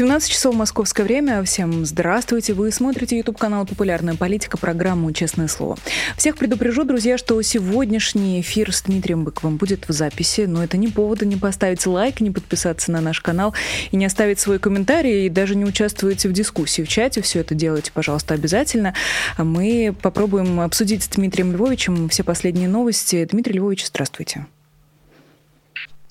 17 часов московское время. Всем здравствуйте. Вы смотрите YouTube канал «Популярная политика», программу «Честное слово». Всех предупрежу, друзья, что сегодняшний эфир с Дмитрием Быковым будет в записи, но это не повода не поставить лайк, не подписаться на наш канал и не оставить свой комментарий, и даже не участвуете в дискуссии в чате. Все это делайте, пожалуйста, обязательно. Мы попробуем обсудить с Дмитрием Львовичем все последние новости. Дмитрий Львович, здравствуйте.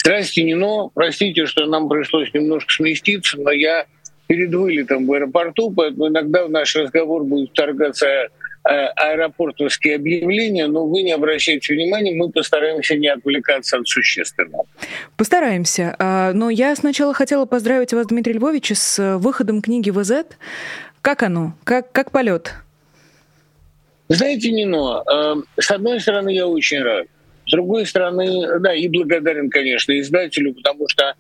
Здрасте, Нино. Простите, что нам пришлось немножко сместиться, но я перед вылетом в аэропорту, поэтому иногда в наш разговор будет вторгаться э, аэропортовские объявления, но вы не обращайте внимания, мы постараемся не отвлекаться от существенного. Постараемся. А, но я сначала хотела поздравить вас, Дмитрий Львович, с выходом книги ВЗ. Как оно? Как, как полет? Знаете, Нино, э, с одной стороны, я очень рад. С другой стороны, да, и благодарен, конечно, издателю, потому что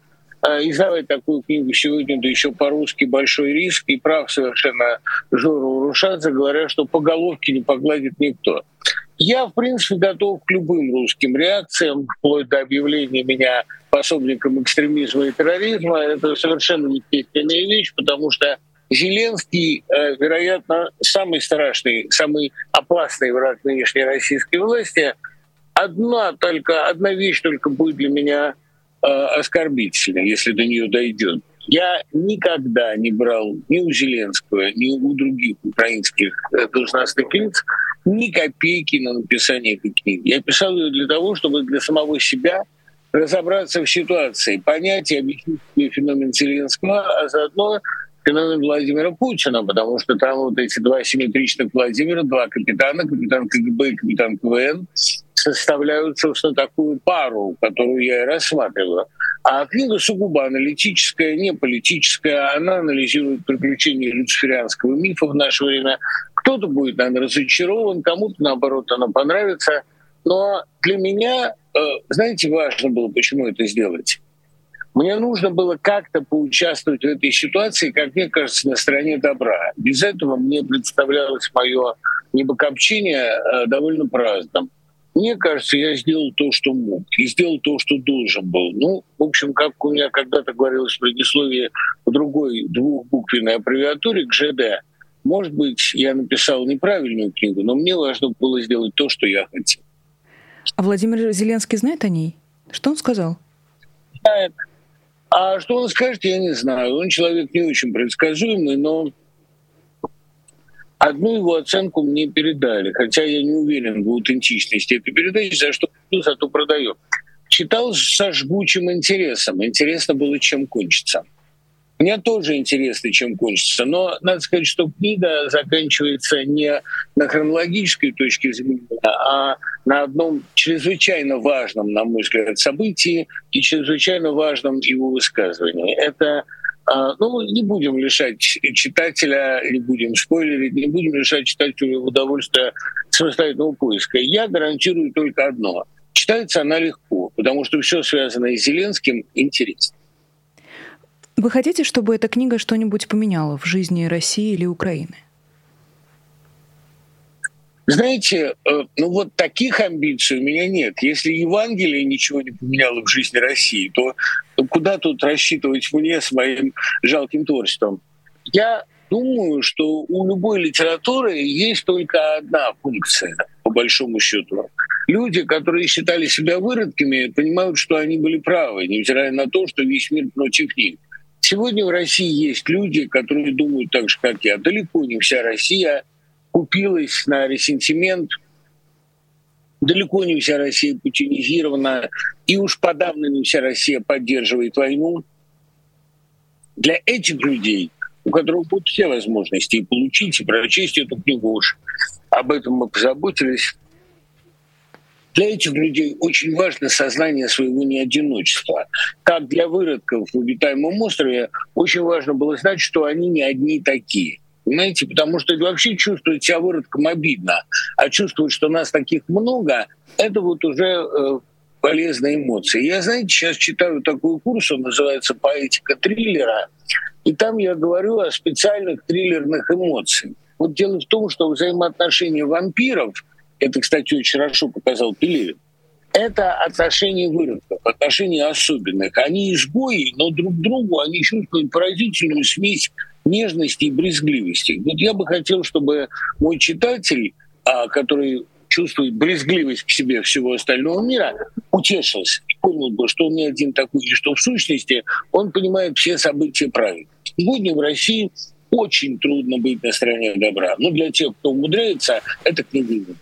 э, издавать такую книгу сегодня, да еще по-русски, большой риск, и прав совершенно Жору Рушадзе, говоря, что по головке не погладит никто. Я, в принципе, готов к любым русским реакциям, вплоть до объявления меня пособником экстремизма и терроризма. Это совершенно неестественная вещь, потому что Зеленский, э, вероятно, самый страшный, самый опасный враг нынешней российской власти – одна только, одна вещь только будет для меня э, оскорбительной, если до нее дойдет. Я никогда не брал ни у Зеленского, ни у других украинских э, должностных лиц ни копейки на написание этой книги. Я писал ее для того, чтобы для самого себя разобраться в ситуации, понять и объяснить феномен Зеленского, а заодно феномен Владимира Путина, потому что там вот эти два симметричных Владимира, два капитана, капитан КГБ и капитан КВН, составляют, собственно, такую пару, которую я и рассматриваю. А книга сугубо аналитическая, не политическая. Она анализирует приключения люциферианского мифа в наше время. Кто-то будет, наверное, разочарован, кому-то, наоборот, она понравится. Но для меня, э, знаете, важно было, почему это сделать. Мне нужно было как-то поучаствовать в этой ситуации, как мне кажется, на стороне добра. Без этого мне представлялось мое небокопчение э, довольно праздным. Мне кажется, я сделал то, что мог, и сделал то, что должен был. Ну, в общем, как у меня когда-то говорилось в предисловии в другой двухбуквенной аббревиатуре к ЖД, может быть, я написал неправильную книгу, но мне важно было сделать то, что я хотел. А Владимир Зеленский знает о ней? Что он сказал? Знает. А что он скажет, я не знаю. Он человек не очень предсказуемый, но Одну его оценку мне передали, хотя я не уверен в аутентичности этой передачи, за что зато продаю. Читал со жгучим интересом. Интересно было, чем кончится. Мне тоже интересно, чем кончится. Но надо сказать, что книга заканчивается не на хронологической точке зрения, а на одном чрезвычайно важном, на мой взгляд, событии и чрезвычайно важном его высказывании. Это а, ну, не будем лишать читателя, не будем спойлерить, не будем лишать читателя удовольствия самостоятельного поиска. Я гарантирую только одно. Читается она легко, потому что все связанное с Зеленским интересно. Вы хотите, чтобы эта книга что-нибудь поменяла в жизни России или Украины? Знаете, э, ну вот таких амбиций у меня нет. Если Евангелие ничего не поменяло в жизни России, то куда тут рассчитывать мне с моим жалким творчеством? Я думаю, что у любой литературы есть только одна функция, по большому счету. Люди, которые считали себя выродками, понимают, что они были правы, невзирая на то, что весь мир против них. Сегодня в России есть люди, которые думают так же, как я. Далеко не вся Россия купилась на ресентимент. Далеко не вся Россия путинизирована, и уж подавно не вся Россия поддерживает войну. Для этих людей, у которых будут все возможности и получить, и прочесть эту книгу уж, об этом мы позаботились, для этих людей очень важно сознание своего неодиночества. Как для выродков в обитаемом острове очень важно было знать, что они не одни такие – Понимаете, потому что вообще чувствовать себя выродком обидно, а чувствовать, что нас таких много, это вот уже э, полезные эмоции. Я, знаете, сейчас читаю такой курс, он называется «Поэтика триллера». И там я говорю о специальных триллерных эмоциях. Вот дело в том, что взаимоотношения вампиров, это, кстати, очень хорошо показал Пелевин, это отношения выродков, отношения особенных. Они изгои, но друг другу они чувствуют поразительную смесь нежности и брезгливости. Вот я бы хотел, чтобы мой читатель, а, который чувствует брезгливость к себе всего остального мира, утешился и понял бы, что он не один такой, и что в сущности он понимает все события правильно. Сегодня в России очень трудно быть на стороне добра. Но для тех, кто умудряется, это книга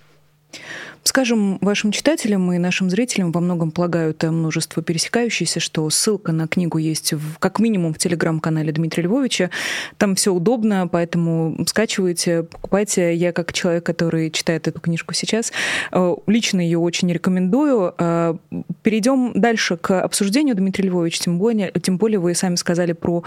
Скажем вашим читателям и нашим зрителям во многом полагают множество пересекающиеся, что ссылка на книгу есть в, как минимум в телеграм-канале Дмитрия Львовича. Там все удобно, поэтому скачивайте, покупайте. Я как человек, который читает эту книжку сейчас, э, лично ее очень рекомендую. Э, перейдем дальше к обсуждению, Дмитрий Львович, тем более, тем более вы сами сказали про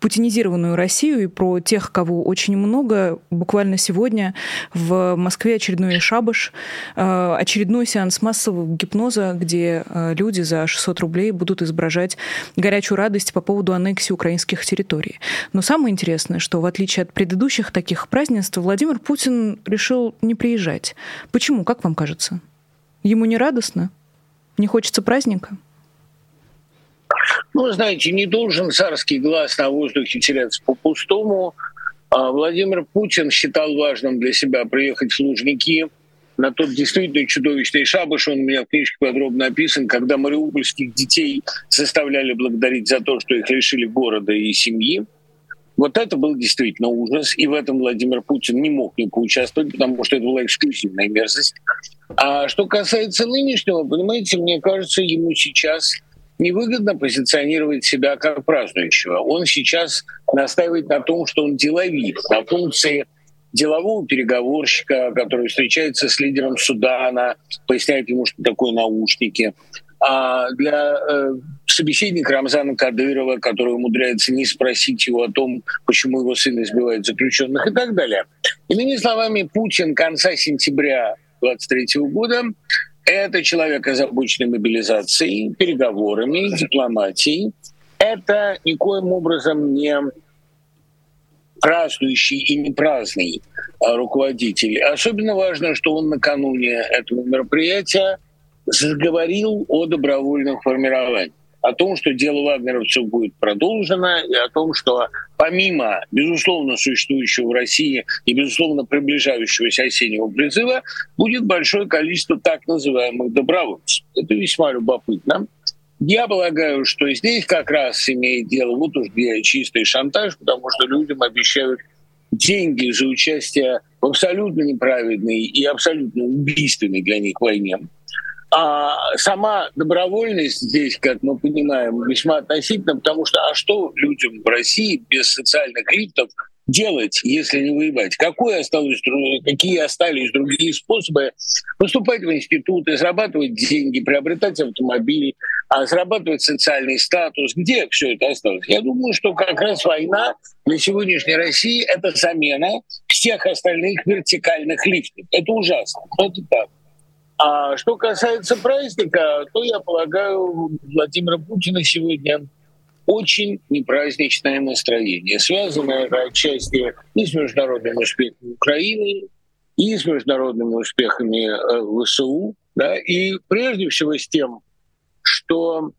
путинизированную Россию и про тех, кого очень много. Буквально сегодня в Москве очередной шабаш Э, очередной сеанс массового гипноза, где э, люди за 600 рублей будут изображать горячую радость по поводу аннексии украинских территорий. Но самое интересное, что в отличие от предыдущих таких празднеств, Владимир Путин решил не приезжать. Почему, как вам кажется? Ему не радостно? Не хочется праздника? Ну, знаете, не должен царский глаз на воздухе теряться по-пустому. А Владимир Путин считал важным для себя приехать в Лужники – на тот действительно чудовищный шабаш, он у меня в книжке подробно описан, когда мариупольских детей заставляли благодарить за то, что их лишили города и семьи. Вот это был действительно ужас, и в этом Владимир Путин не мог не поучаствовать, потому что это была эксклюзивная мерзость. А что касается нынешнего, понимаете, мне кажется, ему сейчас невыгодно позиционировать себя как празднующего. Он сейчас настаивает на том, что он деловит, на функции делового переговорщика, который встречается с лидером Судана, поясняет ему, что такое наушники. А для э, собеседника Рамзана Кадырова, который умудряется не спросить его о том, почему его сын избивает заключенных и так далее. Иными словами, Путин конца сентября 2023 года – это человек, озабоченный мобилизацией, переговорами, дипломатией. Это никоим образом не празднующий и не праздный а, руководитель. Особенно важно, что он накануне этого мероприятия заговорил о добровольных формированиях о том, что дело вагнеровцев будет продолжено, и о том, что помимо, безусловно, существующего в России и, безусловно, приближающегося осеннего призыва, будет большое количество так называемых добровольцев. Это весьма любопытно. Я полагаю, что здесь как раз имеет дело вот уж где чистый шантаж, потому что людям обещают деньги за участие в абсолютно неправедной и абсолютно убийственной для них войне. А сама добровольность здесь, как мы понимаем, весьма относительно, потому что а что людям в России без социальных лифтов делать, если не воевать? Какое осталось, какие остались другие способы поступать в институты, зарабатывать деньги, приобретать автомобили, а зарабатывать социальный статус? Где все это осталось? Я думаю, что как раз война для сегодняшней России — это замена всех остальных вертикальных лифтов. Это ужасно, но это так. А что касается праздника, то я полагаю, Владимира Путина сегодня очень непраздничное настроение, связанное отчасти и с международными успехами Украины, и с международными успехами э, ВСУ, да, и прежде всего с тем, что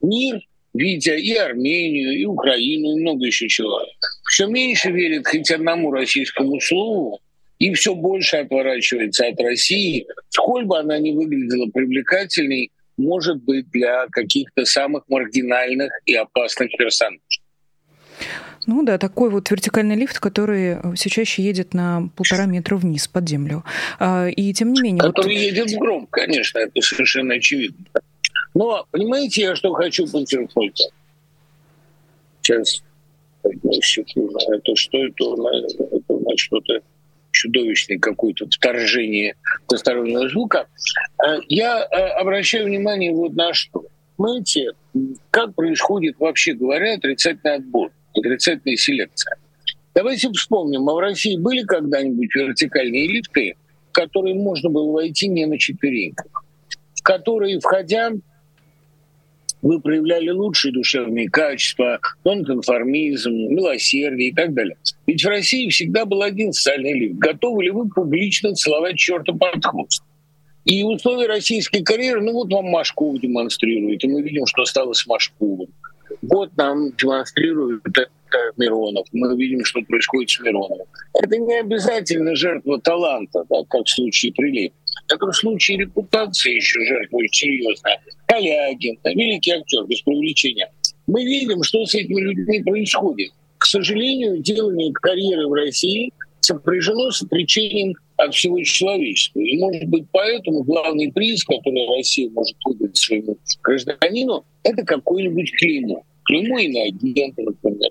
мир, видя и Армению, и Украину, и много еще чего, все меньше верит хоть одному российскому слову, и все больше отворачивается от России, сколь бы она не выглядела привлекательной, может быть, для каких-то самых маргинальных и опасных персонажей. Ну да, такой вот вертикальный лифт, который все чаще едет на полтора метра вниз под землю. А, и тем не менее... Который вот... едет в гром, конечно, это совершенно очевидно. Но, понимаете, я что хочу подчеркнуть? Сейчас, секунду, это что это? Это что-то чудовищное какое-то вторжение постороннего звука. Э, я э, обращаю внимание вот на что. Понимаете, как происходит, вообще говоря, отрицательный отбор, отрицательная селекция. Давайте вспомним, а в России были когда-нибудь вертикальные лифты, в которые можно было войти не на четвереньках, в которые, входя, вы проявляли лучшие душевные качества, нонконформизм, милосердие и так далее. Ведь в России всегда был один социальный лифт. Готовы ли вы публично целовать черта под хвост? И условия российской карьеры, ну вот вам Машков демонстрирует, и мы видим, что стало с Машковым. Вот нам демонстрирует это Миронов, мы видим, что происходит с Мироновым. Это не обязательно жертва таланта, да, как в случае Прилепина. Это в случае репутации еще жертва очень серьезная. Калягин, великий актер, без привлечения. Мы видим, что с этими людьми происходит. К сожалению, делание карьеры в России сопряжено с отречением от всего человечества. И, может быть, поэтому главный приз, который Россия может выдать своему гражданину, это какой-нибудь клеймо. Клеймо иноагента, например.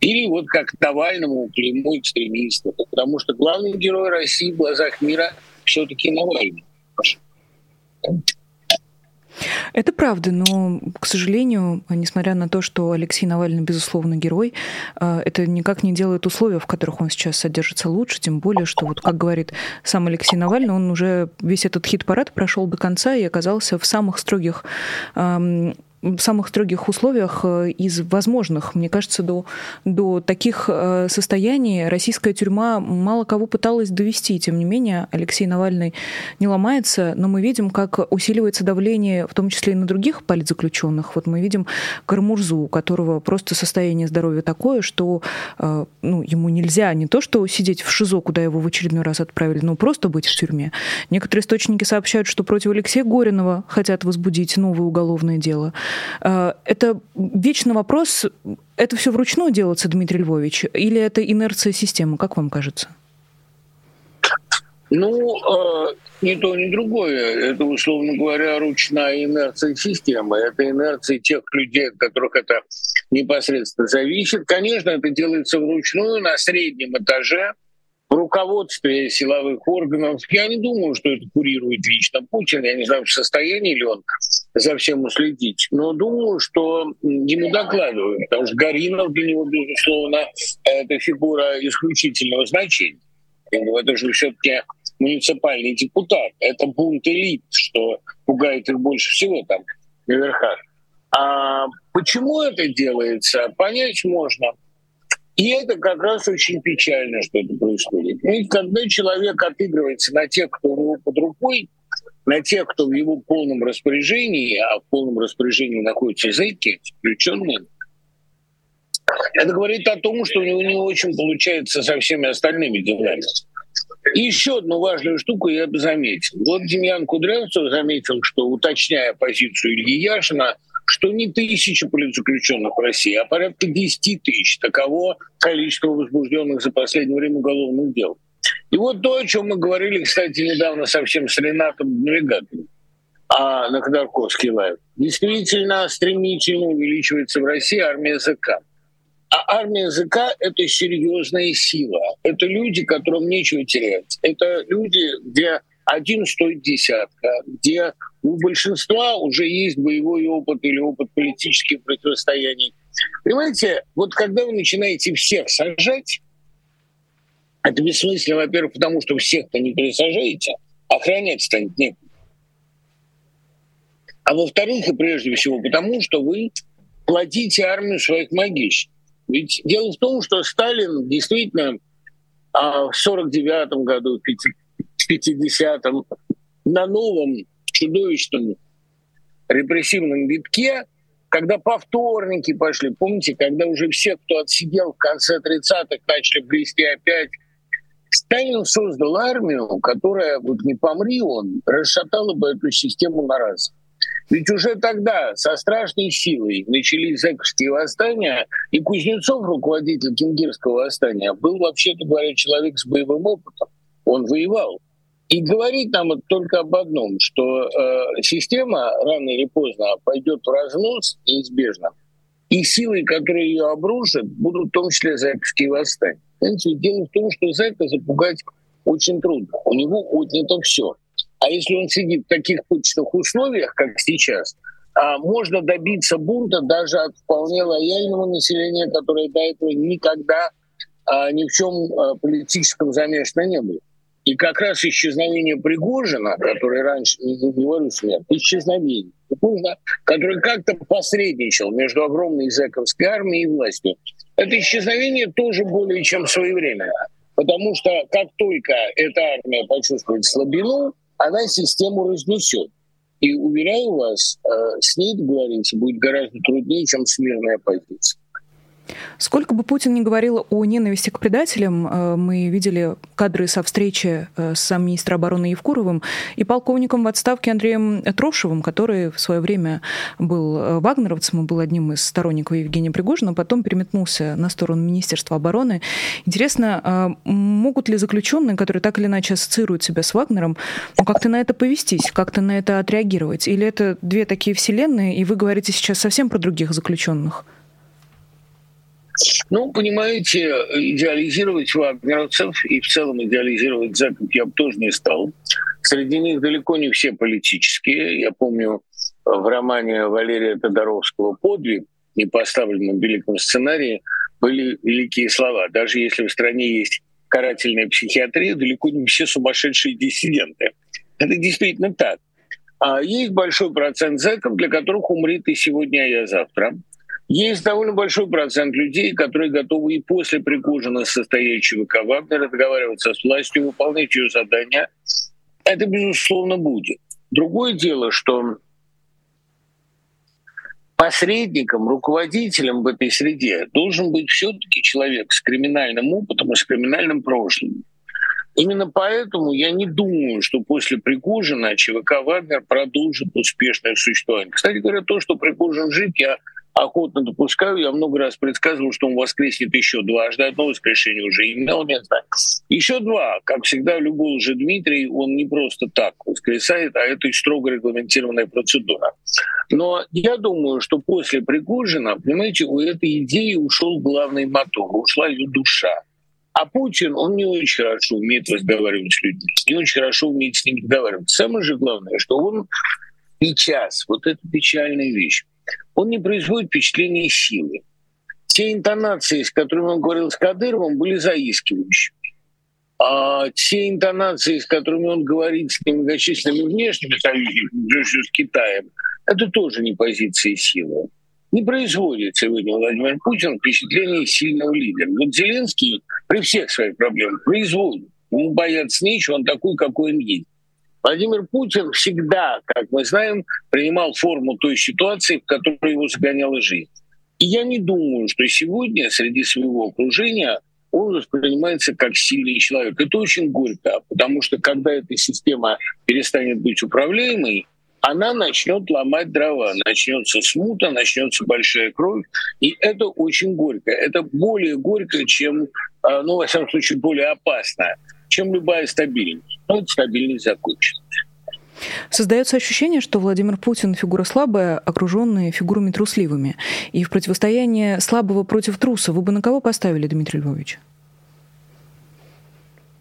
Или вот как Навальному клеймо экстремиста. Потому что главный герой России в глазах мира все-таки Навальный. Это правда, но, к сожалению, несмотря на то, что Алексей Навальный, безусловно, герой, э, это никак не делает условия, в которых он сейчас содержится лучше, тем более, что, вот как говорит сам Алексей Навальный, он уже весь этот хит-парад прошел до конца и оказался в самых строгих эм, самых строгих условиях э, из возможных. Мне кажется, до, до таких э, состояний российская тюрьма мало кого пыталась довести. Тем не менее, Алексей Навальный не ломается, но мы видим, как усиливается давление, в том числе и на других политзаключенных. Вот мы видим Кармурзу, у которого просто состояние здоровья такое, что э, ну, ему нельзя не то, что сидеть в ШИЗО, куда его в очередной раз отправили, но просто быть в тюрьме. Некоторые источники сообщают, что против Алексея Горинова хотят возбудить новое уголовное дело. Э, это вечный вопрос, это все вручную делается, Дмитрий Львович, или это инерция системы, как вам кажется? Ну, э, ни то, ни другое. Это, условно говоря, ручная инерция системы. Это инерция тех людей, от которых это непосредственно зависит. Конечно, это делается вручную на среднем этаже – в руководстве силовых органов. Я не думаю, что это курирует лично Путин. Я не знаю, в состоянии ли он за всем уследить. Но думаю, что ему докладывают. Потому что Гаринов для него, безусловно, это фигура исключительного значения. Это же все-таки муниципальный депутат. Это бунт элит, что пугает их больше всего там на верхах. А почему это делается, понять можно – и это как раз очень печально, что это происходит. И когда человек отыгрывается на тех, кто у него под рукой, на тех, кто в его полном распоряжении, а в полном распоряжении находятся зэки, заключенные, это говорит о том, что у него не очень получается со всеми остальными делами. И еще одну важную штуку я бы заметил. Вот Демьян Кудрявцев заметил, что, уточняя позицию Ильи Яшина, что не тысячи политзаключенных в России, а порядка 10 тысяч. Таково количество возбужденных за последнее время уголовных дел. И вот то, о чем мы говорили, кстати, недавно совсем с Ренатом Навигатором а на Ходорковский Live. Действительно, стремительно увеличивается в России армия ЗК. А армия ЗК — это серьезная сила. Это люди, которым нечего терять. Это люди, где один стоит десятка, где у большинства уже есть боевой опыт или опыт политических противостояний. Понимаете, вот когда вы начинаете всех сажать, это бессмысленно, во-первых, потому что всех-то не пересажаете, охранять станет некуда. А во-вторых, и прежде всего, потому что вы платите армию своих могильщиков. Ведь дело в том, что Сталин действительно а, в 49 году, в 50-м на новом чудовищном репрессивном витке, когда повторники пошли, помните, когда уже все, кто отсидел в конце 30-х, начали грести опять, Сталин создал армию, которая, вот не помри он, расшатала бы эту систему на раз. Ведь уже тогда со страшной силой начались зэковские восстания, и Кузнецов, руководитель Кингирского восстания, был, вообще-то говоря, человек с боевым опытом. Он воевал. И говорит нам только об одном, что э, система рано или поздно пойдет в разнос неизбежно, и силы, которые ее обрушат, будут в том числе зэковские восстания. Понимаете, дело в том, что зэка запугать очень трудно. У него отнято все. А если он сидит в таких почтовых условиях, как сейчас, а, можно добиться бунта даже от вполне лояльного населения, которое до этого никогда а, ни в чем а, политическом замешано не было. И как раз исчезновение Пригожина, который раньше, не, не говорю смерть, исчезновение который как-то посредничал между огромной зэковской армией и властью, это исчезновение тоже более чем своевременно. Потому что как только эта армия почувствует слабину, она систему разнесет. И уверяю вас, э, с ней договориться будет гораздо труднее, чем с мирной оппозицией. Сколько бы Путин ни говорил о ненависти к предателям, э, мы видели кадры со встречи э, с министром обороны Евкуровым и полковником в отставке Андреем Трошевым, который в свое время был э, вагнеровцем и был одним из сторонников Евгения Пригожина, потом переметнулся на сторону Министерства обороны. Интересно, могут ли заключенные, которые так или иначе ассоциируют себя с Вагнером, ну, как-то на это повестись, как-то на это отреагировать? Или это две такие вселенные, и вы говорите сейчас совсем про других заключенных? Ну, понимаете, идеализировать вагнеровцев и в целом идеализировать зэков я бы тоже не стал. Среди них далеко не все политические. Я помню в романе Валерия Тодоровского «Подвиг», не поставленном в великом сценарии, были великие слова. Даже если в стране есть карательная психиатрия, далеко не все сумасшедшие диссиденты. Это действительно так. А есть большой процент зэков, для которых умрет и сегодня, и я завтра. Есть довольно большой процент людей, которые готовы и после Пригожина состоящего ЧВК Вагнера договариваться с властью, выполнять ее задания. Это, безусловно, будет. Другое дело, что посредником, руководителем в этой среде должен быть все-таки человек с криминальным опытом и с криминальным прошлым. Именно поэтому я не думаю, что после Пригожина ЧВК «Вагнер» продолжит успешное существование. Кстати говоря, то, что Пригожин жив, я охотно допускаю. Я много раз предсказывал, что он воскреснет еще дважды. Одно воскрешение уже имело место. Еще два. Как всегда, любой же Дмитрий, он не просто так воскресает, а это строго регламентированная процедура. Но я думаю, что после Пригожина, понимаете, у этой идеи ушел главный мотор, ушла ее душа. А Путин, он не очень хорошо умеет разговаривать с людьми, не очень хорошо умеет с ними разговаривать. Самое же главное, что он сейчас, вот это печальная вещь, он не производит впечатление силы. Те интонации, с которыми он говорил с Кадыровым, были заискивающими. А те интонации, с которыми он говорит с многочисленными внешними союзниками, с Китаем, это тоже не позиции силы. Не производит сегодня Владимир Путин впечатление сильного лидера. Вот Зеленский при всех своих проблемах производит. Ему бояться нечего, он такой, какой он есть. Владимир Путин всегда, как мы знаем, принимал форму той ситуации, в которой его загоняла жизнь. И я не думаю, что сегодня среди своего окружения он воспринимается как сильный человек. Это очень горько, потому что когда эта система перестанет быть управляемой, она начнет ломать дрова, начнется смута, начнется большая кровь, и это очень горько. Это более горько, чем, а, ну, во всяком случае, более опасно чем любая стабильность. Но эта стабильность закончится. Создается ощущение, что Владимир Путин фигура слабая, окруженная фигурами трусливыми. И в противостоянии слабого против труса вы бы на кого поставили, Дмитрий Львович?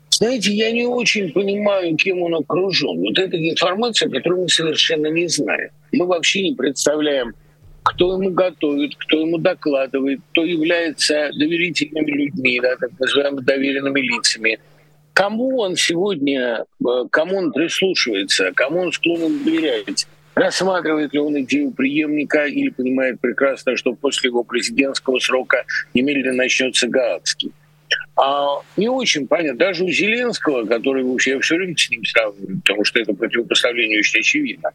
Знаете, я не очень понимаю, кем он окружен. Вот это информация, которую мы совершенно не знаем. Мы вообще не представляем, кто ему готовит, кто ему докладывает, кто является доверительными людьми, да, так называемыми доверенными лицами – кому он сегодня, э, кому он прислушивается, кому он склонен доверять, рассматривает ли он идею преемника или понимает прекрасно, что после его президентского срока немедленно начнется Гаагский. А не очень понятно. Даже у Зеленского, который вообще я все время с ним сравниваю, потому что это противопоставление очень очевидно.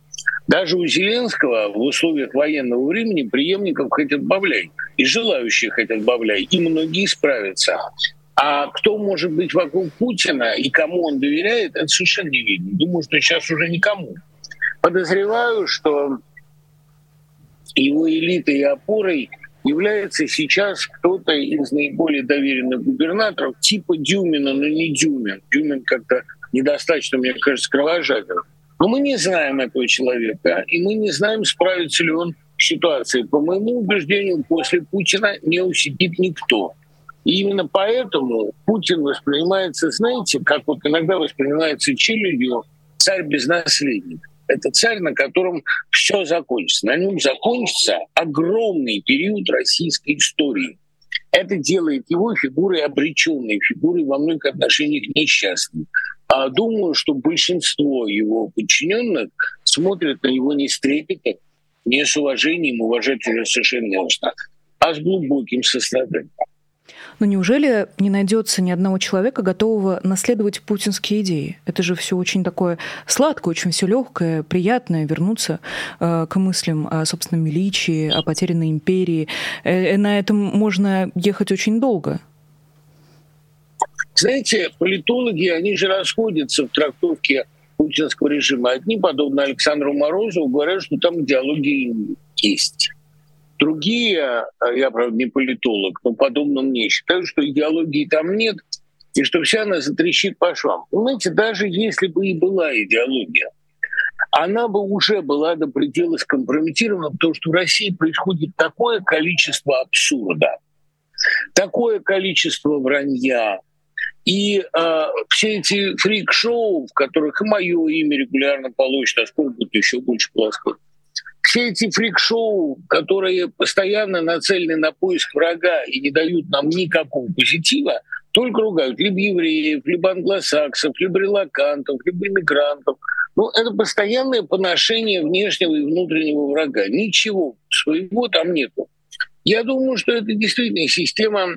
Даже у Зеленского в условиях военного времени преемников хоть отбавляй, и желающих хоть отбавляй, и многие справятся. А кто может быть вокруг Путина и кому он доверяет, это совершенно не видно. Думаю, что сейчас уже никому. Подозреваю, что его элитой и опорой является сейчас кто-то из наиболее доверенных губернаторов, типа Дюмина, но не Дюмин. Дюмин как-то недостаточно, мне кажется, кровожаден. Но мы не знаем этого человека, и мы не знаем, справится ли он с ситуацией. По моему убеждению, после Путина не усидит никто. И именно поэтому Путин воспринимается, знаете, как вот иногда воспринимается челюдью царь без наследника. Это царь, на котором все закончится. На нем закончится огромный период российской истории. Это делает его фигурой обреченной, фигурой во многих отношениях несчастной. А думаю, что большинство его подчиненных смотрят на него не с трепетом, не с уважением, уважать уже совершенно не нужно, а с глубоким состраданием. Но неужели не найдется ни одного человека, готового наследовать путинские идеи? Это же все очень такое сладкое, очень все легкое, приятное, вернуться э, к мыслям о собственном величии, о потерянной империи. Э, на этом можно ехать очень долго. Знаете, политологи, они же расходятся в трактовке путинского режима. Одни, подобно Александру Морозову, говорят, что там идеологии есть. Другие, а я, правда, не политолог, но подобно мне, считают, что идеологии там нет, и что вся она затрещит по швам. Понимаете, даже если бы и была идеология, она бы уже была до предела скомпрометирована, потому что в России происходит такое количество абсурда, такое количество вранья, и э, все эти фрик-шоу, в которых и мое имя регулярно получит, а скоро будет еще больше плоскостей, все эти фрик-шоу, которые постоянно нацелены на поиск врага и не дают нам никакого позитива, только ругают либо евреев, либо англосаксов, либо релакантов, либо иммигрантов. Ну, это постоянное поношение внешнего и внутреннего врага. Ничего своего там нету. Я думаю, что это действительно система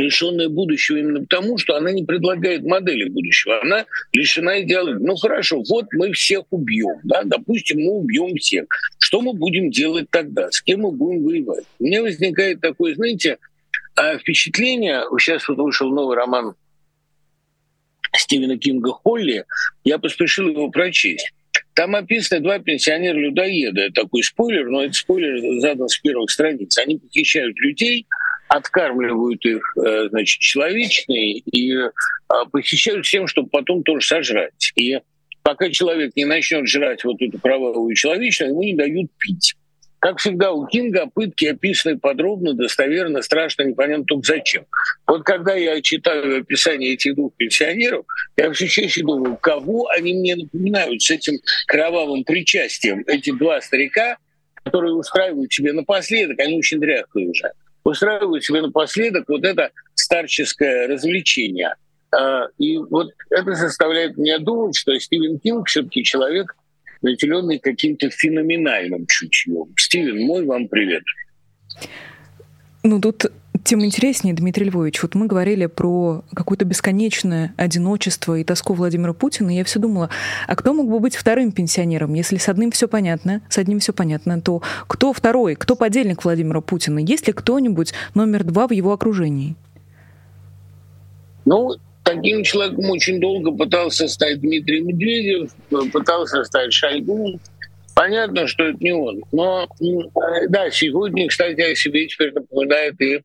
лишенная будущего именно потому, что она не предлагает модели будущего, она лишена идеологии. Ну хорошо, вот мы всех убьем, да, допустим, мы убьем всех. Что мы будем делать тогда? С кем мы будем воевать? У меня возникает такое, знаете, а, впечатление, сейчас вот вышел новый роман Стивена Кинга «Холли», я поспешил его прочесть. Там описаны два пенсионера-людоеда. Такой спойлер, но этот спойлер задан с первых страниц. Они похищают людей, откармливают их, э, значит, человечные и а, похищают всем, чтобы потом тоже сожрать. И пока человек не начнет жрать вот эту кровавую человечную, ему не дают пить. Как всегда, у Кинга пытки описаны подробно, достоверно, страшно, непонятно только зачем. Вот когда я читаю описание этих двух пенсионеров, я все чаще думаю, кого они мне напоминают с этим кровавым причастием. Эти два старика, которые устраивают себе напоследок, они очень дряхлые уже, устраивают себе напоследок вот это старческое развлечение. А, и вот это заставляет меня думать, что Стивен Кинг все-таки человек, наделенный каким-то феноменальным чутьем. Стивен, мой вам привет. Ну, тут тем интереснее, Дмитрий Львович. Вот мы говорили про какое-то бесконечное одиночество и тоску Владимира Путина, и я все думала, а кто мог бы быть вторым пенсионером? Если с одним все понятно, с одним все понятно, то кто второй, кто подельник Владимира Путина? Есть ли кто-нибудь номер два в его окружении? Ну, таким человеком очень долго пытался стать Дмитрий Медведев, пытался стать Шойгу. Понятно, что это не он. Но да, сегодня, кстати, о себе теперь напоминает и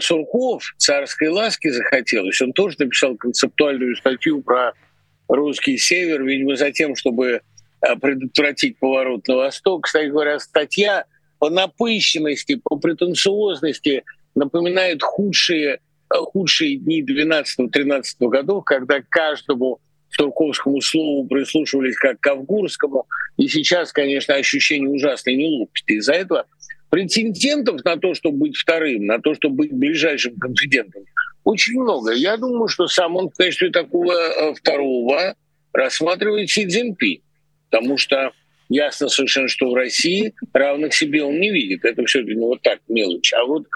Сурков царской ласки захотелось. Он тоже написал концептуальную статью про русский север, видимо, за тем, чтобы а, предотвратить поворот на восток. Кстати говоря, статья по напыщенности, по претенциозности напоминает худшие, а, худшие дни 12-13 годов, когда каждому турковскому слову прислушивались как к авгурскому. И сейчас, конечно, ощущение ужасной неловкости. Из-за этого претендентов на то, чтобы быть вторым, на то, чтобы быть ближайшим конфидентом, очень много. Я думаю, что сам он в качестве такого э, второго рассматривает Си Цзиньпин, потому что ясно совершенно, что в России равных себе он не видит. Это все для него так мелочь. А вот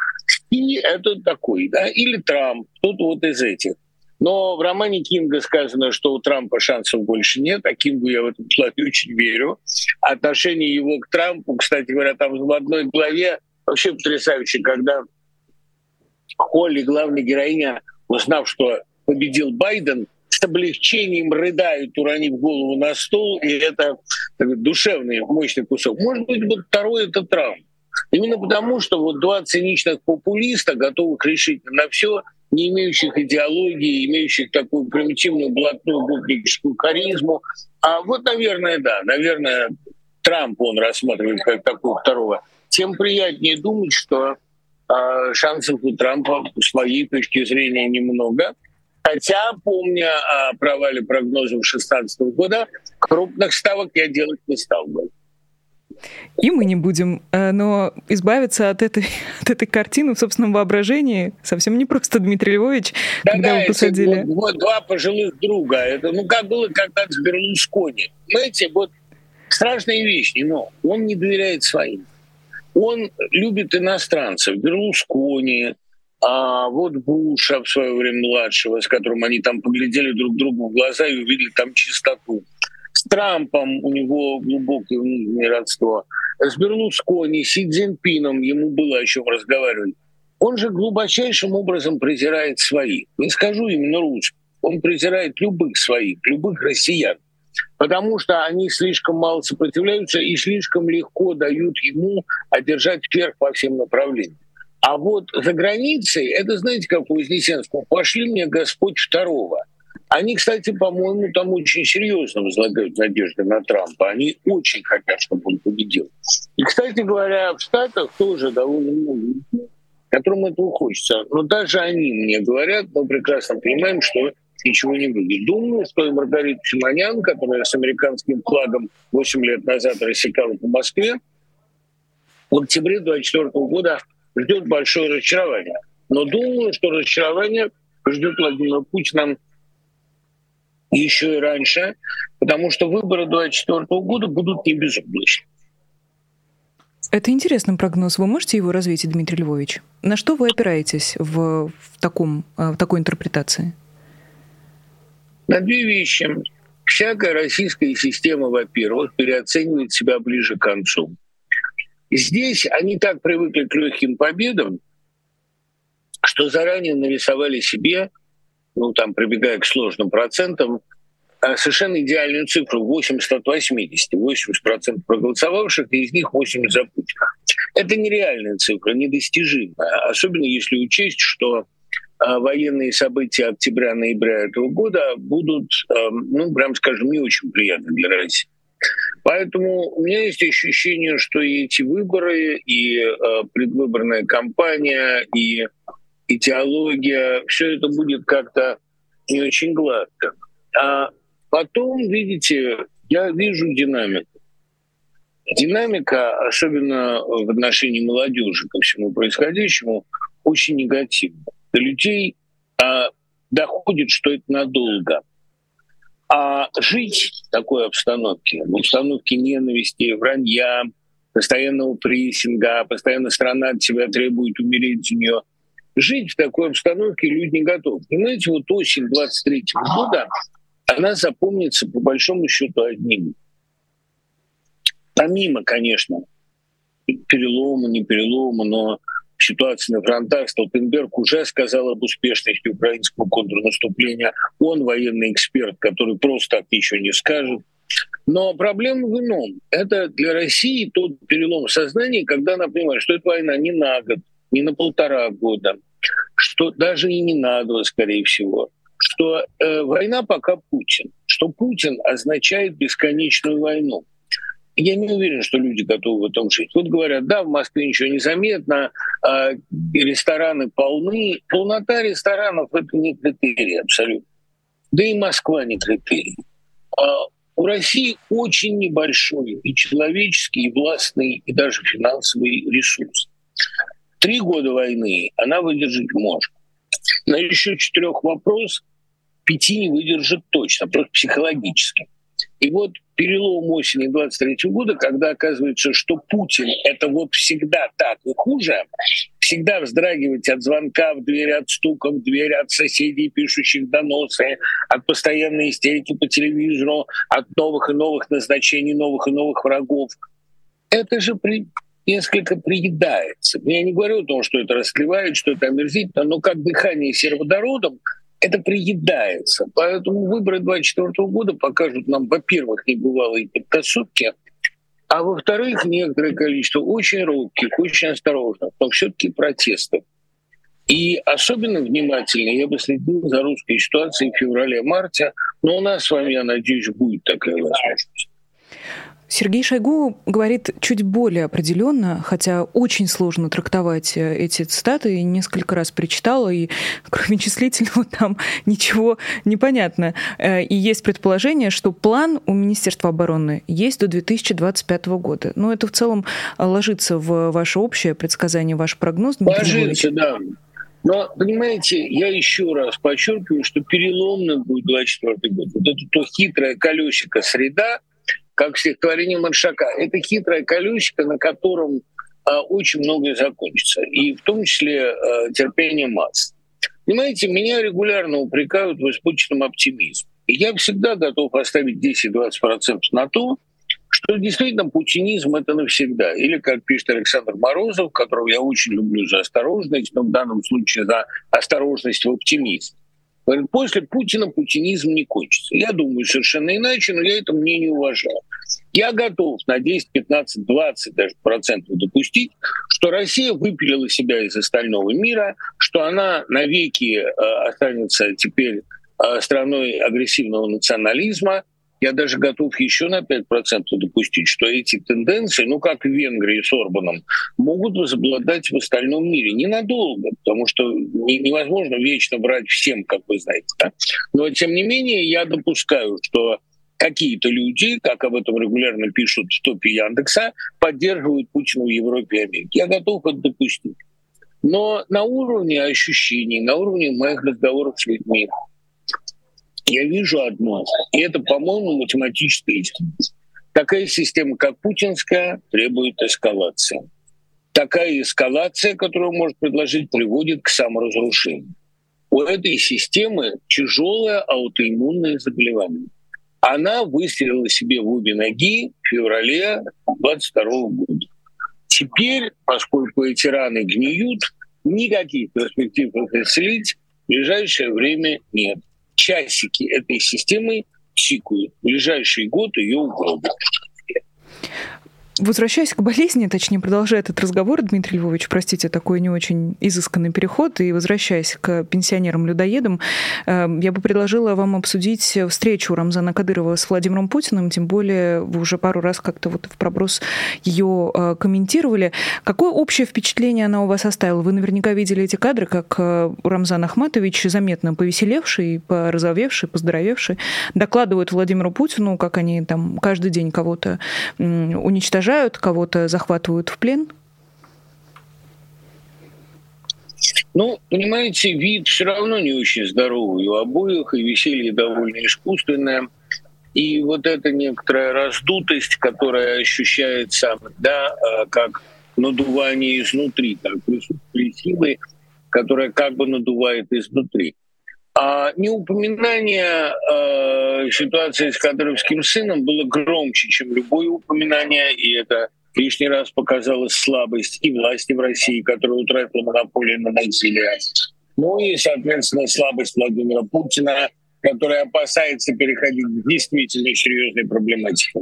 и это такой, да, или Трамп, кто-то вот из этих. Но в романе Кинга сказано, что у Трампа шансов больше нет, а Кингу я в этом плане очень верю. Отношение его к Трампу, кстати говоря, там в одной главе вообще потрясающе, когда Холли, главная героиня, узнав, что победил Байден, с облегчением рыдают, уронив голову на стол, и это душевный, мощный кусок. Может быть, вот второй — это Трамп. Именно потому, что вот два циничных популиста, готовых решить на все — не имеющих идеологии, имеющих такую примитивную блатную гопническую харизму. А вот, наверное, да, наверное, Трамп он рассматривает как такого второго. Тем приятнее думать, что э, шансов у Трампа с моей точки зрения немного. Хотя, помня о провале прогнозов 2016 года, крупных ставок я делать не стал бы. И мы не будем. Э, но избавиться от этой, от этой картины в собственном воображении совсем не просто, Дмитрий Львович, да, когда да, вы посадили. Вот, вот два пожилых друга. Это, ну, как было когда-то с Берлускони. Знаете, вот страшная вещь, но он не доверяет своим. Он любит иностранцев. Берлускони, а вот Буша в свое время младшего, с которым они там поглядели друг другу в глаза и увидели там чистоту. С Трампом у него глубокое внутреннее родство. С Берлускони, Си Цзиньпином ему было о чем разговаривать. Он же глубочайшим образом презирает своих. Не скажу именно русских. Он презирает любых своих, любых россиян. Потому что они слишком мало сопротивляются и слишком легко дают ему одержать вверх по всем направлениям. А вот за границей, это, знаете, как у Вознесенского, пошли мне Господь второго. Они, кстати, по-моему, там очень серьезно возлагают надежды на Трампа. Они очень хотят, чтобы он победил. И, кстати говоря, в Штатах тоже довольно много которым этого хочется. Но даже они мне говорят, мы прекрасно понимаем, что ничего не будет. Думаю, что и Маргарита Симонян, которая с американским флагом 8 лет назад рассекала по Москве, в октябре 2024 года ждет большое разочарование. Но думаю, что разочарование ждет Владимира Путина еще и раньше, потому что выборы 2024 года будут не безоблачны. Это интересный прогноз. Вы можете его развить, Дмитрий Львович? На что вы опираетесь в, в, таком, э, в такой интерпретации? На две вещи. Всякая российская система, во-первых, переоценивает себя ближе к концу. Здесь они так привыкли к легким победам, что заранее нарисовали себе, ну там прибегая к сложным процентам, а, совершенно идеальную цифру 80 от 80. 80% проголосовавших, и из них 80 за Путина. Это нереальная цифра, недостижимая. Особенно если учесть, что а, военные события октября-ноября этого года будут, а, ну, прям скажем, не очень приятны для России. Поэтому у меня есть ощущение, что и эти выборы, и э, предвыборная кампания, и идеология, все это будет как-то не очень гладко. А потом, видите, я вижу динамику. Динамика, особенно в отношении молодежи ко всему происходящему, очень негативна. До людей а, доходит, что это надолго. А жить в такой обстановке, в обстановке ненависти, вранья, постоянного прессинга, постоянно страна от себя требует умереть за нее. Жить в такой обстановке люди не готовы. Понимаете, вот осень 23 года, она запомнится по большому счету одним. Помимо, конечно, перелома, не перелома, но ситуации на фронтах, Столтенберг уже сказал об успешности украинского контрнаступления. Он военный эксперт, который просто так ничего не скажет. Но проблема в ином. Это для России тот перелом сознания, когда она понимает, что эта война не на год, не на полтора года, что даже и не на скорее всего, что э, война пока Путин, что Путин означает бесконечную войну я не уверен, что люди готовы в этом жить. Вот говорят, да, в Москве ничего не заметно, э, рестораны полны. Полнота ресторанов — это не критерий абсолютно. Да и Москва не критерий. Э, у России очень небольшой и человеческий, и властный, и даже финансовый ресурс. Три года войны она выдержать может. На еще четырех вопрос пяти не выдержит точно, просто психологически. И вот перелом осени 23 года, когда оказывается, что Путин — это вот всегда так и хуже, всегда вздрагивать от звонка в дверь, от стука в дверь, от соседей, пишущих доносы, от постоянной истерики по телевизору, от новых и новых назначений, новых и новых врагов. Это же несколько приедается. Я не говорю о том, что это расклевает, что это омерзительно, но как дыхание сероводородом — это приедается. Поэтому выборы 2024 года покажут нам, во-первых, небывалые предпосылки, а во-вторых, некоторое количество очень робких, очень осторожных, но все-таки протестов. И особенно внимательно я бы следил за русской ситуацией в феврале-марте, но у нас с вами, я надеюсь, будет такая возможность. Сергей Шойгу говорит чуть более определенно, хотя очень сложно трактовать э, эти цитаты. И несколько раз прочитала, и кроме числительного там ничего не понятно. Э, и есть предположение, что план у Министерства обороны есть до 2025 года. Но это в целом ложится в ваше общее предсказание, ваш прогноз. Ложится, да. Но, понимаете, я еще раз подчеркиваю, что переломным будет 24 год. Вот это то хитрое колесико среда, как стихотворение Маршака. Это хитрое колесико, на котором а, очень многое закончится, и в том числе а, терпение масс. Понимаете, меня регулярно упрекают в испорченном оптимизме. И я всегда готов оставить 10-20% на то, что действительно путинизм — это навсегда. Или, как пишет Александр Морозов, которого я очень люблю за осторожность, но в данном случае за осторожность в оптимизме. После Путина путинизм не кончится. Я думаю совершенно иначе, но я это мнение уважаю. Я готов на 10, 15, 20 даже процентов допустить, что Россия выпилила себя из остального мира, что она навеки э, останется теперь э, страной агрессивного национализма, я даже готов еще на 5% допустить, что эти тенденции, ну как в Венгрии с Орбаном, могут возобладать в остальном мире. Ненадолго, потому что невозможно вечно брать всем, как вы знаете. Да? Но тем не менее я допускаю, что какие-то люди, как об этом регулярно пишут в топе Яндекса, поддерживают Путина в Европе и Америке. Я готов это допустить. Но на уровне ощущений, на уровне моих разговоров с людьми, я вижу одно, и это, по-моему, математическая истина. Такая система, как путинская, требует эскалации. Такая эскалация, которую может предложить, приводит к саморазрушению. У этой системы тяжелое аутоиммунное заболевание. Она выстрелила себе в обе ноги в феврале 22 года. Теперь, поскольку эти раны гниют, никаких перспектив их исцелить в ближайшее время нет часики этой системы тикают. В ближайший год ее угробят. Возвращаясь к болезни, точнее, продолжая этот разговор, Дмитрий Львович, простите, такой не очень изысканный переход, и возвращаясь к пенсионерам-людоедам, эм, я бы предложила вам обсудить встречу Рамзана Кадырова с Владимиром Путиным, тем более вы уже пару раз как-то вот в проброс ее э, комментировали. Какое общее впечатление она у вас оставила? Вы наверняка видели эти кадры, как э, Рамзан Ахматович, заметно повеселевший, порозовевший, поздоровевший, докладывает Владимиру Путину, как они там каждый день кого-то уничтожают, уничтожают, кого-то захватывают в плен? Ну, понимаете, вид все равно не очень здоровый у обоих, и веселье довольно искусственное. И вот эта некоторая раздутость, которая ощущается, да, э, как надувание изнутри, как присутствие силы, которая как бы надувает изнутри. А неупоминание э, ситуации с кадровским сыном было громче, чем любое упоминание, и это лишний раз показалось слабость и власти в России, которая утратила монополию на насилие. Ну и, соответственно, слабость Владимира Путина, который опасается переходить к действительно серьезной проблематике.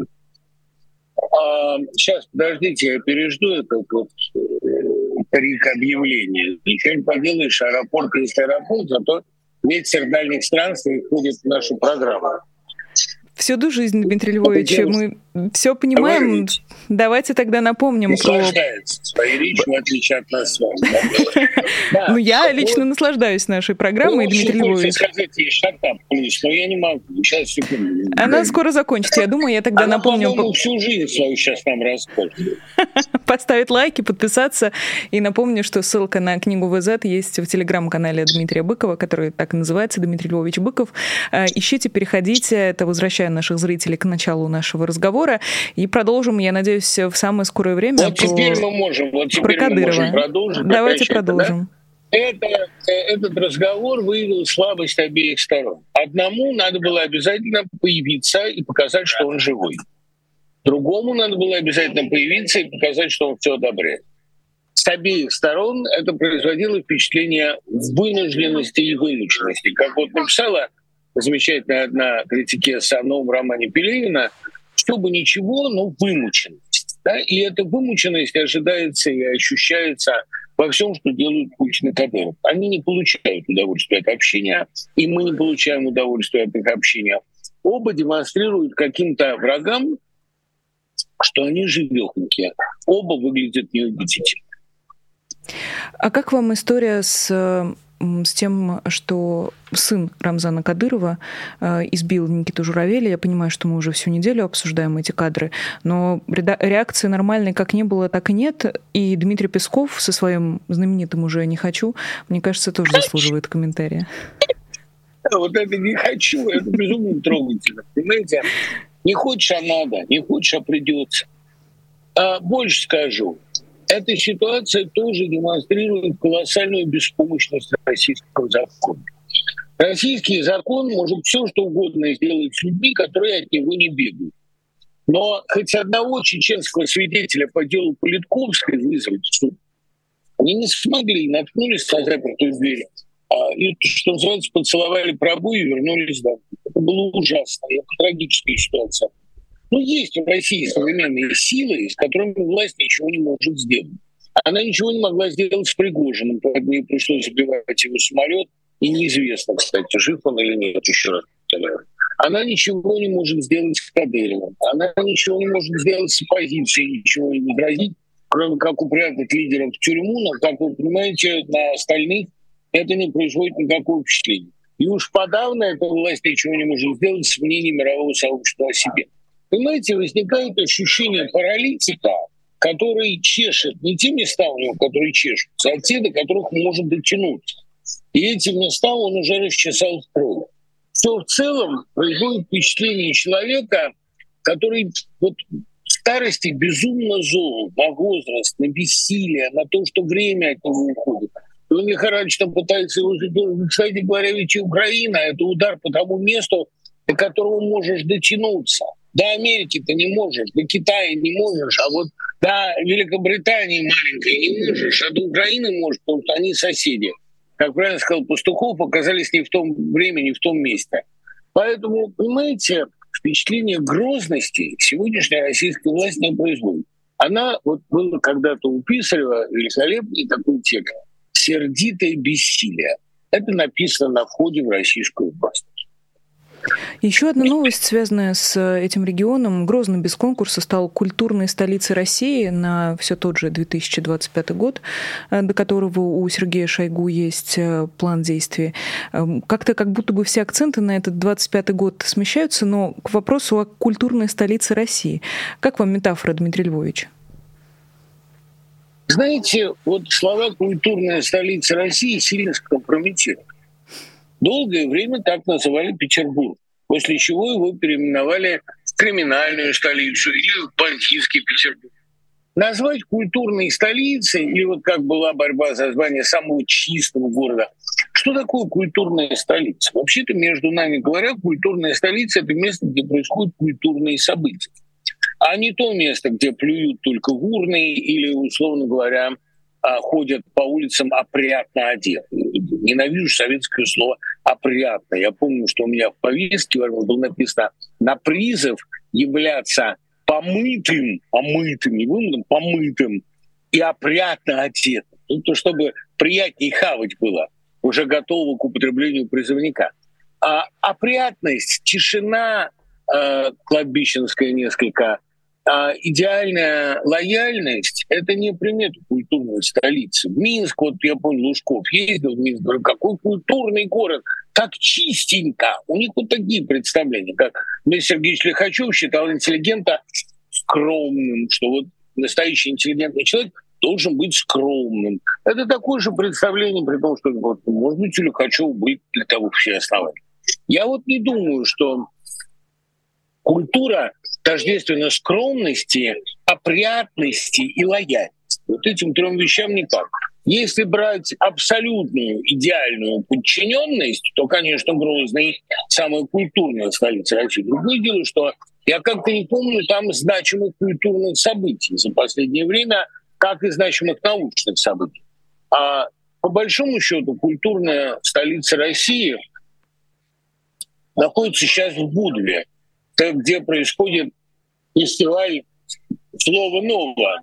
А, сейчас, подождите, я пережду этот вот крик э, объявления. Ничего не поделаешь, аэропорт есть аэропорт, зато ветер дальних странствий входит в нашу программу. Всю жизнь, Дмитрий Львович, мы все понимаем. Говорите. Давайте тогда напомним про... своей речью, в отличие от нас с вами. Ну, я лично наслаждаюсь нашей программой, Дмитрий Львович. но я не могу. Сейчас, секунду. Она скоро закончится, я думаю, я тогда напомню. Всю жизнь свою сейчас нам. Поставить лайки, подписаться. И напомню, что ссылка на книгу ВЗ есть в телеграм-канале Дмитрия Быкова, который так и называется, Дмитрий Львович Быков. Э, ищите, переходите. Это возвращая наших зрителей к началу нашего разговора. И продолжим, я надеюсь, в самое скорое время. Вот про... теперь мы можем, вот теперь про Кадырова. мы можем продолжить. Давайте продолжим. Да? Это, э, этот разговор выявил слабость обеих сторон. Одному надо было обязательно появиться и показать, что он живой. Другому надо было обязательно появиться и показать, что он все одобряет. С обеих сторон это производило впечатление вынужденности и вынужденности. Как вот написала замечательная одна критикесса о новом романе Пелевина – чтобы ничего, но вымученность. Да? И эта вымученность ожидается и ощущается во всем, что делают Путин и Кадыров. Они не получают удовольствия от общения, и мы не получаем удовольствия от их общения. Оба демонстрируют каким-то врагам что они живехонькие. Оба выглядят неубедительно. А как вам история с с тем, что сын Рамзана Кадырова э, избил Никиту Журавеля. Я понимаю, что мы уже всю неделю обсуждаем эти кадры, но реакции нормальной как не было, так и нет. И Дмитрий Песков со своим знаменитым уже «не хочу», мне кажется, тоже заслуживает комментария. Вот это «не хочу», это безумно трогательно. Понимаете? Не хочешь, а надо, не хочешь, а придется. А больше скажу эта ситуация тоже демонстрирует колоссальную беспомощность российского закона. Российский закон может все, что угодно сделать с людьми, которые от него не бегают. Но хоть одного чеченского свидетеля по делу Политковской вызвать в суд они не смогли, наткнулись на запертую дверь. А, и, что называется, поцеловали пробу и вернулись домой. Это было ужасно, это трагическая ситуация. Ну, есть в России современные силы, с которыми власть ничего не может сделать. Она ничего не могла сделать с Пригожиным, поэтому ей пришлось сбивать его самолет. И неизвестно, кстати, жив он или нет, еще раз повторяю. Она ничего не может сделать с Кадыровым. Она ничего не может сделать с оппозицией, ничего не возразить, кроме как упрятать лидеров в тюрьму. Но, как вы понимаете, на остальных это не производит никакого впечатления. И уж подавно эта власть ничего не может сделать с мнением мирового сообщества о себе. Понимаете, возникает ощущение паралитика, который чешет не те места у него, которые чешутся, а те, до которых может дотянуться. И эти места он уже расчесал в кровь. Что в целом производит впечатление человека, который вот старости безумно зол на возраст, на бессилие, на то, что время от него уходит. И он лихорадочно пытается его... Кстати говоря, ведь Украина — это удар по тому месту, до которого можешь дотянуться — до Америки ты не можешь, до Китая не можешь, а вот до Великобритании маленькой не можешь, а до Украины можешь, потому что они соседи. Как правильно сказал Пастухов, оказались не в том времени, не в том месте. Поэтому, понимаете, впечатление грозности сегодняшняя российская власть не производит. Она, вот было когда-то у Писарева великолепный такой текст «Сердитое бессилие». Это написано на входе в российскую власть. Еще одна новость, связанная с этим регионом. Грозно без конкурса стал культурной столицей России на все тот же 2025 год, э, до которого у Сергея Шойгу есть э, план действий. Эм, как-то как будто бы все акценты на этот 25 год смещаются, но к вопросу о культурной столице России. Как вам метафора, Дмитрий Львович? Знаете, вот слова «культурная столица России» сильно скомпрометированы. Долгое время так называли Петербург, после чего его переименовали в криминальную столицу или в бандитский Петербург. Назвать культурной столицей, или вот как была борьба за звание самого чистого города, что такое культурная столица? Вообще-то, между нами говоря, культурная столица — это место, где происходят культурные события, а не то место, где плюют только в урны или, условно говоря, а, ходят по улицам опрятно одеты. Ненавижу советское слово «опрятно». Я помню, что у меня в повестке было написано «на призыв являться помытым, помытым, не вымытым, помытым и опрятно одетым». Ну, то, чтобы приятнее хавать было, уже готово к употреблению призывника. А опрятность, тишина э, кладбищенская несколько, а идеальная лояльность — это не примета культурной столицы. Минск, вот я помню, Лужков ездил в Минск, говорю, какой культурный город, как чистенько. У них вот такие представления, как Дмитрий Сергеевич Лихачев считал интеллигента скромным, что вот настоящий интеллигентный человек должен быть скромным. Это такое же представление, при том, что, вот, может быть, у Лихачева быть для того все основания. Я вот не думаю, что культура тождественно скромности, опрятности и лояльности. Вот этим трем вещам никак. Если брать абсолютную идеальную подчиненность, то, конечно, Грозный самая культурная столица России. Другое дело, что я как-то не помню там значимых культурных событий за последнее время, как и значимых научных событий. А по большому счету культурная столица России находится сейчас в Будве, где происходит фестиваль «Слово нового».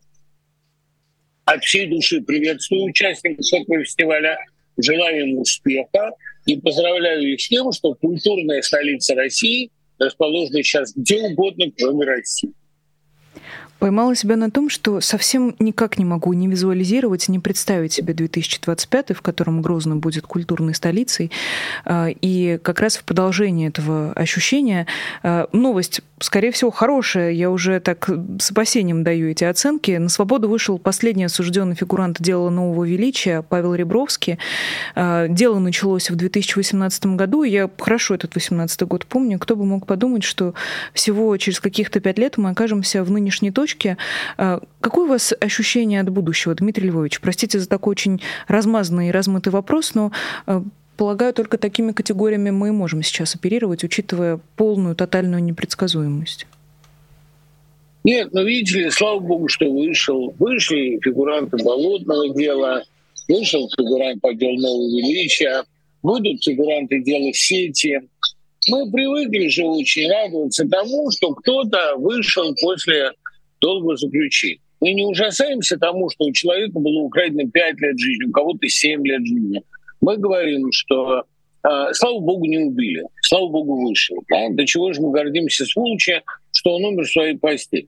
От всей души приветствую участников этого фестиваля, желаю им успеха и поздравляю их с тем, что культурная столица России расположена сейчас где угодно, кроме России. Поймала себя на том, что совсем никак не могу не визуализировать, не представить себе 2025, в котором Грозно будет культурной столицей. А, и как раз в продолжении этого ощущения а, новость, скорее всего, хорошая. Я уже так с опасением даю эти оценки. На свободу вышел последний осужденный фигурант дела нового величия Павел Ребровский. А, дело началось в 2018 году. Я хорошо этот 2018 год помню. Кто бы мог подумать, что всего через каких-то пять лет мы окажемся в нынешней точке, точке. А, какое у вас ощущение от будущего, Дмитрий Львович? Простите за такой очень размазанный и размытый вопрос, но а, Полагаю, только такими категориями мы и можем сейчас оперировать, учитывая полную, тотальную непредсказуемость. Нет, ну видите ли, слава богу, что вышел. Вышли фигуранты болотного дела, вышел фигурант по делу нового величия, будут фигуранты дела сети. Мы привыкли же очень радоваться тому, что кто-то вышел после долгого заключения. Мы не ужасаемся тому, что у человека было украдено 5 лет жизни, у кого-то 7 лет жизни. Мы говорим, что э, слава богу, не убили, слава богу, вышел. Да? До чего же мы гордимся сволочи, что он умер в своей постели.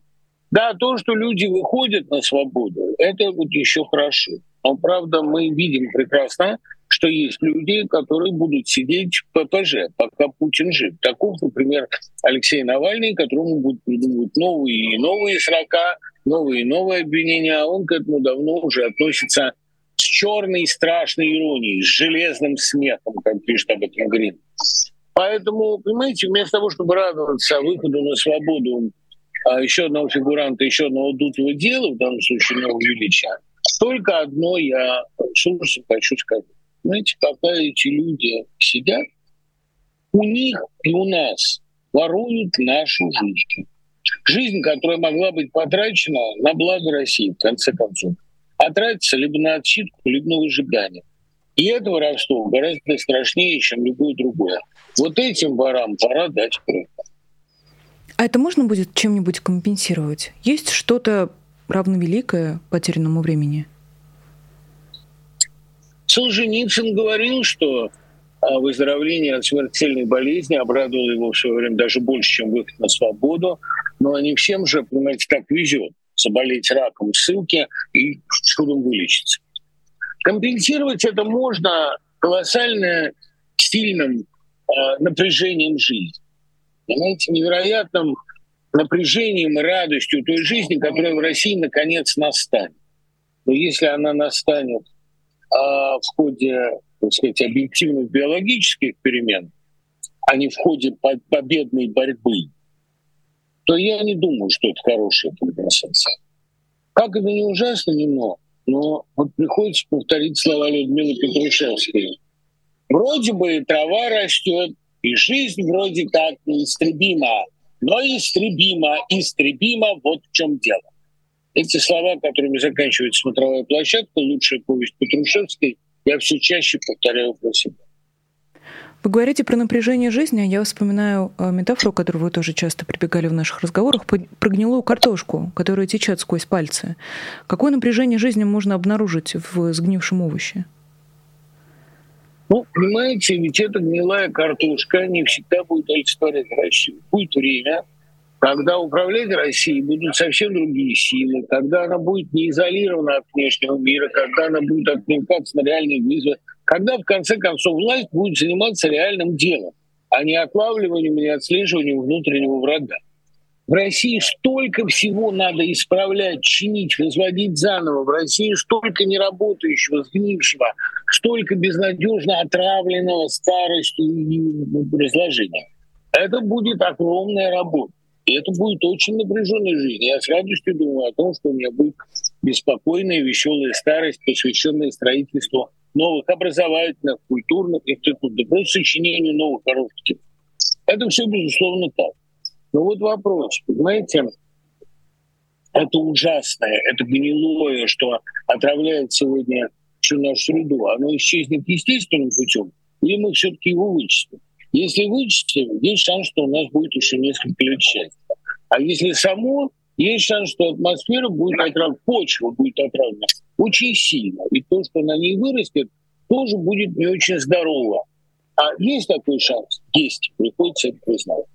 Да, то, что люди выходят на свободу, это вот еще хорошо. Но, правда, мы видим прекрасно, что есть люди, которые будут сидеть в ППЖ, пока Путин жив. Таков, например, Алексей Навальный, которому будут придумывать новые и новые срока, новые и новые обвинения, а он к этому давно уже относится с черной страшной иронией, с железным смехом, как пишет об этом Грин. Поэтому, понимаете, вместо того, чтобы радоваться выходу на свободу а, еще одного фигуранта, еще одного дутого дела, в данном случае нового величия, только одно я с ужасом хочу сказать. Знаете, когда эти люди сидят, у них и у нас воруют нашу жизнь. Жизнь, которая могла быть потрачена на благо России, в конце концов. А тратится либо на отсидку, либо на выжигание. И это воровство гораздо страшнее, чем любое другое. Вот этим ворам пора дать кровь. А это можно будет чем-нибудь компенсировать? Есть что-то равновеликое потерянному времени? Солженицын говорил, что а, выздоровление от смертельной болезни обрадовало его в свое время даже больше, чем выход на свободу. Но не всем же, понимаете, так везет заболеть раком в ссылке и чудом вылечиться. Компенсировать это можно колоссально сильным э, напряжением жизни. Понимаете, невероятным напряжением и радостью той жизни, которая в России наконец настанет. Но если она настанет в ходе, так сказать, объективных биологических перемен, а не в ходе победной борьбы, то я не думаю, что это хорошая компенсация. Как это не ужасно, не но, вот приходится повторить слова Людмилы Петрушевской. Вроде бы трава растет, и жизнь вроде как неистребима, но истребима, истребима, вот в чем дело. Эти слова, которыми заканчивается смотровая площадка, лучшая повесть Петрушевской, я все чаще повторяю про себя. Вы говорите про напряжение жизни, а я вспоминаю э, метафору, которую вы тоже часто прибегали в наших разговорах, про гнилую картошку, которая течет сквозь пальцы. Какое напряжение жизни можно обнаружить в сгнившем овоще? Ну, понимаете, ведь эта гнилая картошка не всегда будет олицетворять Россию. Будет время, когда управлять Россией будут совсем другие силы, когда она будет не изолирована от внешнего мира, когда она будет откликаться на реальные вызовы, когда в конце концов власть будет заниматься реальным делом, а не отлавливанием и отслеживанием внутреннего врага. В России столько всего надо исправлять, чинить, возводить заново. В России столько неработающего, сгнившего, столько безнадежно отравленного старостью и разложением. Это будет огромная работа. И это будет очень напряженная жизнь. Я с радостью думаю о том, что у меня будет беспокойная, веселая старость, посвященная строительству новых образовательных, культурных институтов, просто сочинению новых хороших Это все, безусловно, так. Но вот вопрос, понимаете, это ужасное, это гнилое, что отравляет сегодня всю нашу среду, оно исчезнет естественным путем, или мы все-таки его вычистим? Если вычтем, есть шанс, что у нас будет еще несколько лет счастья. А если само, есть шанс, что атмосфера будет отравлена, почва будет отравлена очень сильно. И то, что на ней вырастет, тоже будет не очень здорово. А есть такой шанс? Есть. Приходится это признать.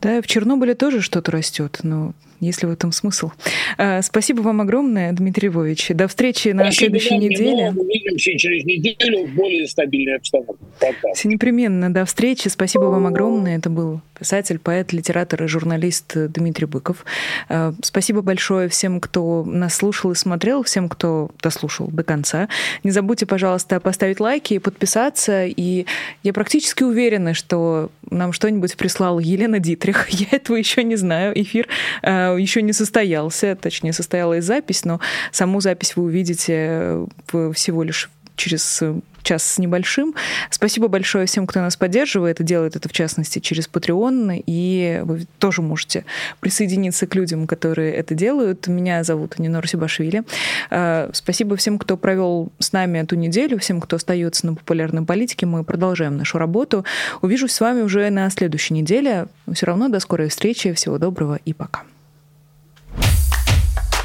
Да, в Чернобыле тоже что-то растет, но если в этом смысл. А, спасибо вам огромное, Дмитрий Львович. До встречи на Спасибо следующей вам, неделе. Увидимся через неделю в более стабильной обстановке. Пока. Все непременно. До встречи. Спасибо вам огромное. Это был писатель, поэт, литератор и журналист Дмитрий Быков. А, спасибо большое всем, кто нас слушал и смотрел, всем, кто дослушал до конца. Не забудьте, пожалуйста, поставить лайки и подписаться. И я практически уверена, что нам что-нибудь прислала Елена Дитрих. Я этого еще не знаю. Эфир а, еще не состоялся, точнее, состоялась запись, но саму запись вы увидите всего лишь через час с небольшим. Спасибо большое всем, кто нас поддерживает и делает это, в частности, через Patreon. И вы тоже можете присоединиться к людям, которые это делают. Меня зовут Нинор Сибашвили. А, спасибо всем, кто провел с нами эту неделю, всем, кто остается на популярной политике. Мы продолжаем нашу работу. Увижусь с вами уже на следующей неделе. Все равно до скорой встречи. Всего доброго и пока.